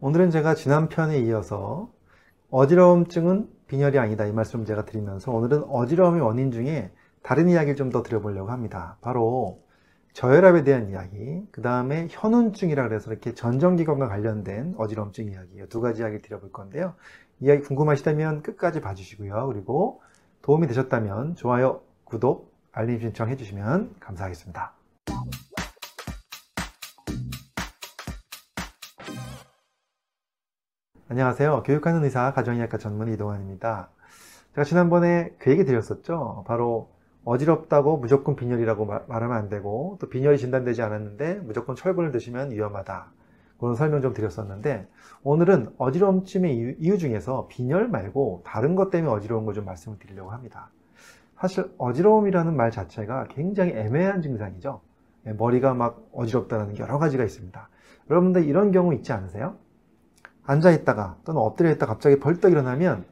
오늘은 제가 지난 편에 이어서 어지러움증은 빈혈이 아니다 이 말씀 제가 드리면서 오늘은 어지러움의 원인 중에 다른 이야기를 좀 더 드려보려고 합니다. 바로 저혈압에 대한 이야기, 그 다음에 현운증이라 그래서 이렇게 전정기관과 관련된 어지러움증 이야기 두 가지 이야기 드려볼 건데요. 이야기 궁금하시다면 끝까지 봐주시고요. 그리고 도움이 되셨다면 좋아요, 구독, 알림 신청 해 주시면 감사하겠습니다. 안녕하세요. 교육하는 의사 가정의학과 전문 이동환입니다. 제가 지난번에 그 얘기 드렸었죠. 바로 어지럽다고 무조건 빈혈이라고 말하면 안 되고 또 빈혈이 진단되지 않았는데 무조건 철분을 드시면 위험하다. 그런 설명 좀 드렸었는데 오늘은 어지러움쯤의 이유 중에서 빈혈 말고 다른 것 때문에 어지러운 걸 좀 말씀을 드리려고 합니다. 사실 어지러움이라는 말 자체가 굉장히 애매한 증상이죠. 예, 머리가 막 어지럽다는 여러 가지가 있습니다. 여러분들 이런 경우 있지 않으세요? 앉아 있다가 또는 엎드려 있다 갑자기 벌떡 일어나면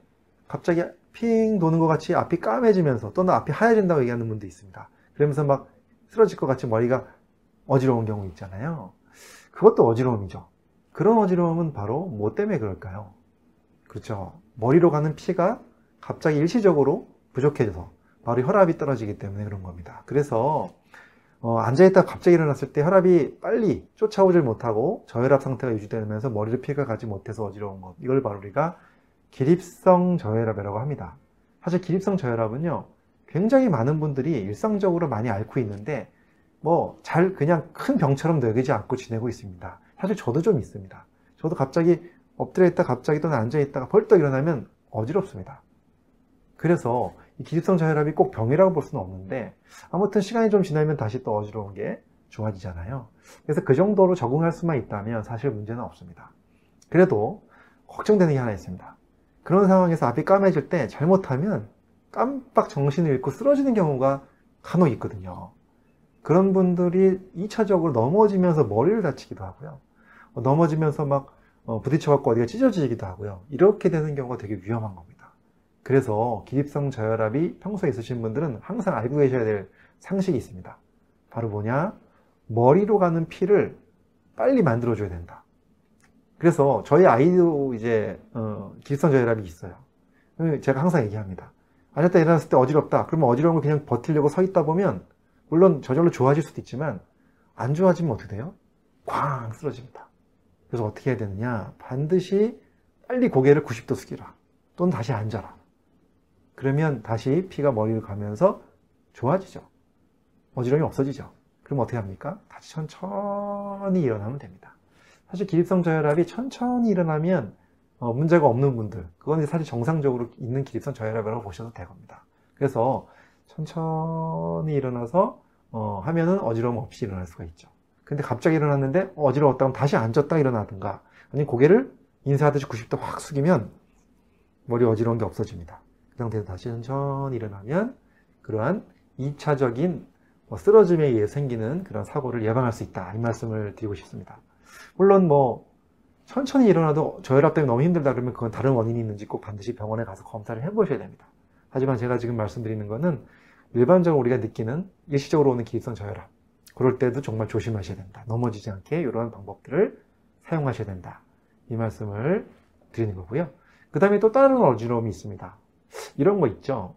갑자기 핑 도는 것 같이 앞이 까매지면서 또는 앞이 하얘진다고 얘기하는 분도 있습니다. 그러면서 막 쓰러질 것 같이 머리가 어지러운 경우 있잖아요. 그것도 어지러움이죠. 그런 어지러움은 바로 뭐 때문에 그럴까요? 그렇죠. 머리로 가는 피가 갑자기 일시적으로 부족해져서 바로 혈압이 떨어지기 때문에 그런 겁니다. 그래서 어, 앉아있다 갑자기 일어났을 때 혈압이 빨리 쫓아오질 못하고 저혈압 상태가 유지되면서 머리를 피가 가지 못해서 어지러운 것. 이걸 바로 우리가 기립성 저혈압이라고 합니다. 사실 기립성 저혈압은요 굉장히 많은 분들이 일상적으로 많이 앓고 있는데 뭐 잘 그냥 큰 병처럼 여기지 않고 지내고 있습니다. 사실 저도 좀 있습니다. 저도 갑자기 엎드려 있다 갑자기 또는 앉아 있다가 벌떡 일어나면 어지럽습니다. 그래서 이 기립성 저혈압이 꼭 병이라고 볼 수는 없는데 아무튼 시간이 좀 지나면 다시 또 어지러운 게 좋아지잖아요. 그래서 그 정도로 적응할 수만 있다면 사실 문제는 없습니다. 그래도 걱정되는 게 하나 있습니다. 그런 상황에서 앞이 까매질 때 잘못하면 깜빡 정신을 잃고 쓰러지는 경우가 간혹 있거든요. 그런 분들이 2차적으로 넘어지면서 머리를 다치기도 하고요. 넘어지면서 막 어, 부딪혀갖고 어디가 찢어지기도 하고요. 이렇게 되는 경우가 되게 위험한 겁니다. 그래서 기립성 저혈압이 평소에 있으신 분들은 항상 알고 계셔야 될 상식이 있습니다. 바로 뭐냐? 머리로 가는 피를 빨리 만들어줘야 된다. 그래서 저희 아이도 이제 어, 기립성 저혈압이 있어요. 제가 항상 얘기합니다. 앉았다 일어났을 때 어지럽다. 그러면 어지러운 걸 그냥 버틸려고 서 있다 보면 물론 저절로 좋아질 수도 있지만 안 좋아지면 어떻게 돼요? 꽝 쓰러집니다. 그래서 어떻게 해야 되느냐? 반드시 빨리 고개를 90도 숙이라. 또는 다시 앉아라. 그러면 다시 피가 머리를 가면서 좋아지죠. 어지러움이 없어지죠. 그럼 어떻게 합니까? 다시 천천히 일어나면 됩니다. 사실 기립성 저혈압이 천천히 일어나면 어, 문제가 없는 분들 그건 사실 정상적으로 있는 기립성 저혈압이라고 보셔도 되겁니다. 그래서 천천히 일어나서 어, 하면은 어지러움 없이 일어날 수가 있죠. 근데 갑자기 일어났는데 어지러웠다면 다시 앉았다 일어나든가 아니면 고개를 인사하듯이 90도 확 숙이면 머리 어지러운 게 없어집니다. 그 상태에서 다시 천천히 일어나면 그러한 2차적인 뭐 쓰러짐에 의해 생기는 그런 사고를 예방할 수 있다. 이 말씀을 드리고 싶습니다. 물론 뭐 천천히 일어나도 저혈압 때문에 너무 힘들다 그러면 그건 다른 원인이 있는지 꼭 반드시 병원에 가서 검사를 해보셔야 됩니다. 하지만 제가 지금 말씀드리는 거는 일반적으로 우리가 느끼는 일시적으로 오는 기립성 저혈압 그럴 때도 정말 조심하셔야 된다. 넘어지지 않게 이러한 방법들을 사용하셔야 된다. 이 말씀을 드리는 거고요. 그 다음에 또 다른 어지러움이 있습니다. 이런 거 있죠.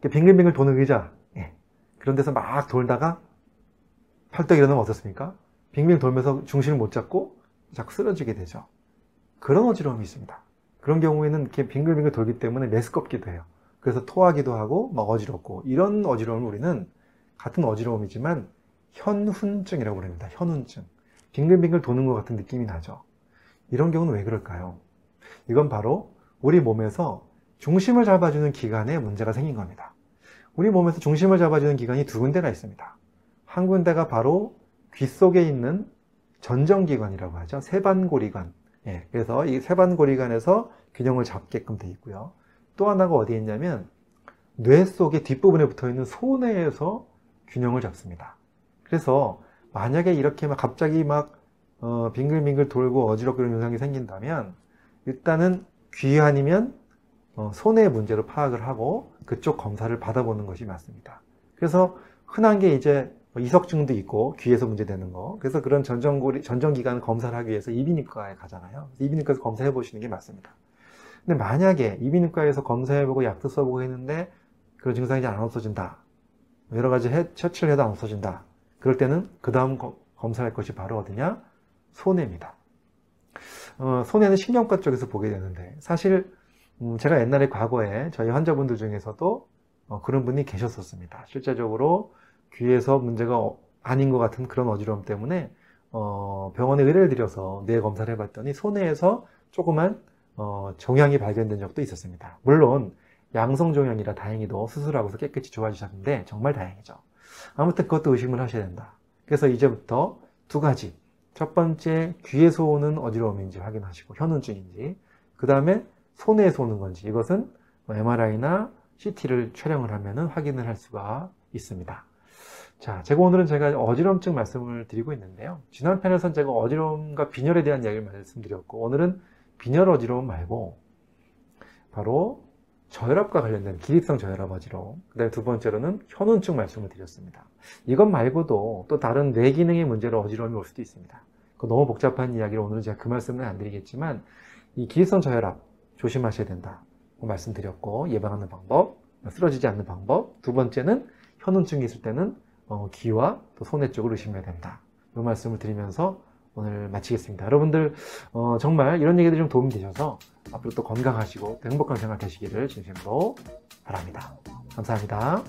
빙글빙글 도는 의자. 예. 그런 데서 막 돌다가 팔떡 일어나면 어떻습니까? 빙빙 돌면서 중심을 못 잡고 자꾸 쓰러지게 되죠. 그런 어지러움이 있습니다. 그런 경우에는 이렇게 빙글빙글 돌기 때문에 메스껍기도 해요. 그래서 토하기도 하고 막 어지럽고 이런 어지러움을 우리는 같은 어지러움이지만 현훈증이라고 부릅니다. 현훈증. 빙글빙글 도는 것 같은 느낌이 나죠. 이런 경우는 왜 그럴까요? 이건 바로 우리 몸에서 중심을 잡아주는 기관에 문제가 생긴 겁니다. 우리 몸에서 중심을 잡아주는 기관이 두 군데가 있습니다. 한 군데가 바로 귀 속에 있는 전정기관이라고 하죠. 세반고리관. 예, 그래서 이 세반고리관에서 균형을 잡게끔 되어 있고요. 또 하나가 어디에 있냐면 뇌 속의 뒷부분에 붙어 있는 소뇌에서 균형을 잡습니다. 그래서 만약에 이렇게 막 갑자기 막 어, 빙글빙글 돌고 어지럽게 그런 현상이 생긴다면 일단은 귀 아니면 어, 손해 문제로 파악을 하고 그쪽 검사를 받아보는 것이 맞습니다. 그래서 흔한 게 이제 뭐 이석증도 있고 귀에서 문제되는 거. 그래서 그런 전정고리, 전정기관 검사를 하기 위해서 이비인후과에 가잖아요. 이비인후과에서 검사해 보시는 게 맞습니다. 근데 만약에 이비인후과에서 검사해보고 약도 써보고 했는데 그런 증상이 이제 안 없어진다. 여러 가지 해, 처치를 해도 안 없어진다. 그럴 때는 그 다음 검사할 것이 바로 어디냐? 손해입니다. 어, 손해는 신경과 쪽에서 보게 되는데 사실 음, 제가 옛날에 과거에 저희 환자분들 중에서도 어, 그런 분이 계셨었습니다. 실제적으로 귀에서 문제가 어, 아닌 것 같은 그런 어지러움 때문에 어, 병원에 의뢰를 드려서 뇌 검사를 해봤더니 손해에서 조그만 어, 종양이 발견된 적도 있었습니다. 물론 양성 종양이라 다행히도 수술하고서 깨끗이 좋아지셨는데 정말 다행이죠. 아무튼 그것도 의심을 하셔야 된다. 그래서 이제부터 두 가지. 첫 번째 귀에서 오는 어지러움인지 확인하시고 현운증인지 그 다음에 손에서 오는 건지 이것은 MRI나 CT를 촬영을 하면 확인을 할 수가 있습니다. 자, 제가 오늘은 제가 어지럼증 말씀을 드리고 있는데요. 지난 편에서는 제가 어지러움과 빈혈에 대한 이야기를 말씀드렸고 오늘은 빈혈 어지러움 말고 바로 저혈압과 관련된 기립성 저혈압 어지러움 그 다음에 두 번째로는 현운증 말씀을 드렸습니다. 이것 말고도 또 다른 뇌 기능의 문제로 어지러움이 올 수도 있습니다. 그 너무 복잡한 이야기를 오늘은 제가 그 말씀은 안 드리겠지만 이 기립성 저혈압 조심하셔야 된다. 말씀드렸고 예방하는 방법 쓰러지지 않는 방법. 두 번째는 현운증이 있을 때는 어, 귀와 또 손해 쪽을 의심해야 된다. 이 말씀을 드리면서 오늘 마치겠습니다. 여러분들 어, 정말 이런 얘기들이 좀 도움이 되셔서 앞으로 또 건강하시고 또 행복한 생활 되시기를 진심으로 바랍니다. 감사합니다